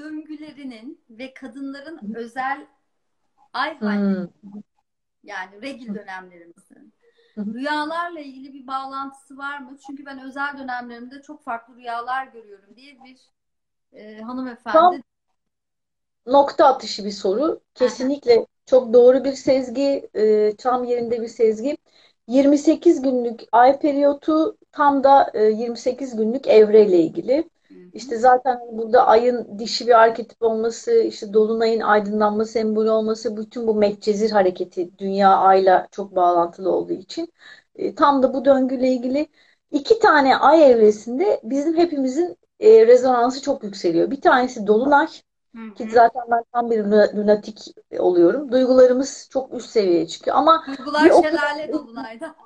döngülerinin ve kadınların özel ay halleri Hmm. yani regil dönemlerimizin rüyalarla ilgili bir bağlantısı var mı? Çünkü ben özel dönemlerimde çok farklı rüyalar görüyorum diye bir e, Tam hanımefendi. nokta atışı bir soru. Kesinlikle çok doğru bir sezgi, e, tam yerinde bir sezgi. 28 günlük ay periyotu tam da e, 28 günlük evreyle ilgili. İşte zaten burada ayın dişi bir arketip olması, işte dolunayın aydınlanma sembolü olması, bütün bu Medcezir hareketi dünya ayla çok bağlantılı olduğu için e, tam da bu döngüyle ilgili iki tane ay evresinde bizim hepimizin e, rezonansı çok yükseliyor. Bir tanesi dolunay ki zaten ben tam bir luna- lunatik oluyorum. Duygularımız çok üst seviyeye çıkıyor ama Duygular o kadar şelale dolunayda.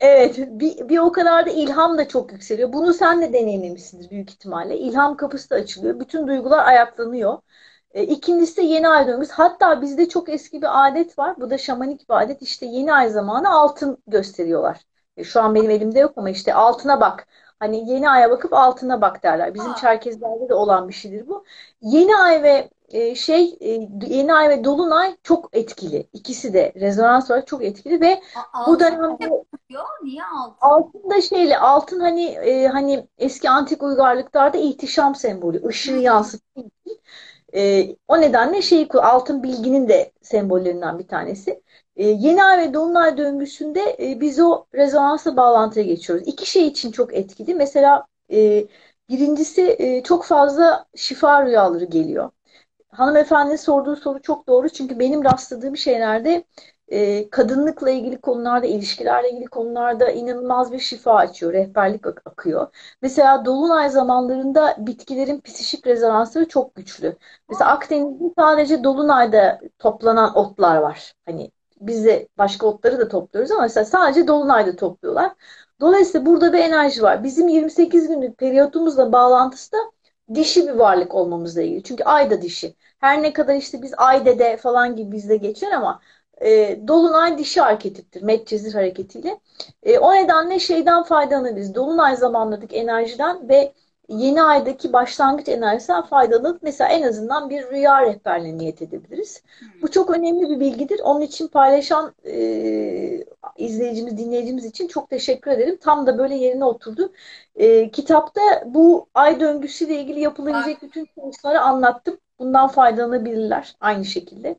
Evet, bir, bir o kadar da ilham da çok yükseliyor. Bunu sen de deneyimlemişsindir büyük ihtimalle. İlham kapısı da açılıyor. Bütün duygular ayaklanıyor. E, ikincisi de yeni ay döngüsü. Hatta bizde çok eski bir adet var. Bu da şamanik bir adet. İşte yeni ay zamanı altın gösteriyorlar. E, şu an benim elimde yok ama işte altına bak. Hani yeni aya bakıp altına bak derler. Bizim Çerkezlerde de olan bir şeydir bu. Yeni ay ve e, şey e, yeni ay ve dolunay çok etkili. İkisi de rezonans olarak çok etkili ve a- bu altın dönemde? Niye altın? Altın da şeyle altın hani e, hani eski antik uygarlıklarda ihtişam sembolü, ışığı yansıttığı için e, o nedenle şey altın bilginin de sembollerinden bir tanesi. E, yeni ay ve dolunay döngüsünde e, biz o rezonansa bağlantıya geçiyoruz. İki şey için çok etkili. Mesela e, birincisi e, çok fazla şifa rüyaları geliyor. Hanımefendinin sorduğu soru çok doğru çünkü benim rastladığım şeylerde e, kadınlıkla ilgili konularda, ilişkilerle ilgili konularda inanılmaz bir şifa açıyor, rehberlik ak- akıyor. Mesela dolunay zamanlarında bitkilerin psişik rezonansları çok güçlü. Mesela Akdeniz'de sadece dolunayda toplanan otlar var. Hani biz de başka otları da topluyoruz ama mesela sadece dolunayda topluyorlar. Dolayısıyla burada bir enerji var. Bizim 28 günlük periyotumuzla bağlantısı da dişi bir varlık olmamızla ilgili. Çünkü ay da dişi. Her ne kadar işte biz ay dede falan gibi bizde geçer ama e, Dolunay dişi arketiptir. Medcezir hareketiyle. E, o nedenle şeyden faydalanabiliriz. Dolunay zamanladık enerjiden ve yeni aydaki başlangıç enerjisinden faydalanıp mesela en azından bir rüya rehberliğine niyet edebiliriz. Bu çok önemli bir bilgidir. Onun için paylaşan e, izleyicimiz, dinleyicimiz için çok teşekkür ederim. Tam da böyle yerine oturdu. E, kitapta bu ay döngüsüyle ilgili yapılabilecek bütün çalışmaları anlattım. Bundan faydalanabilirler aynı şekilde.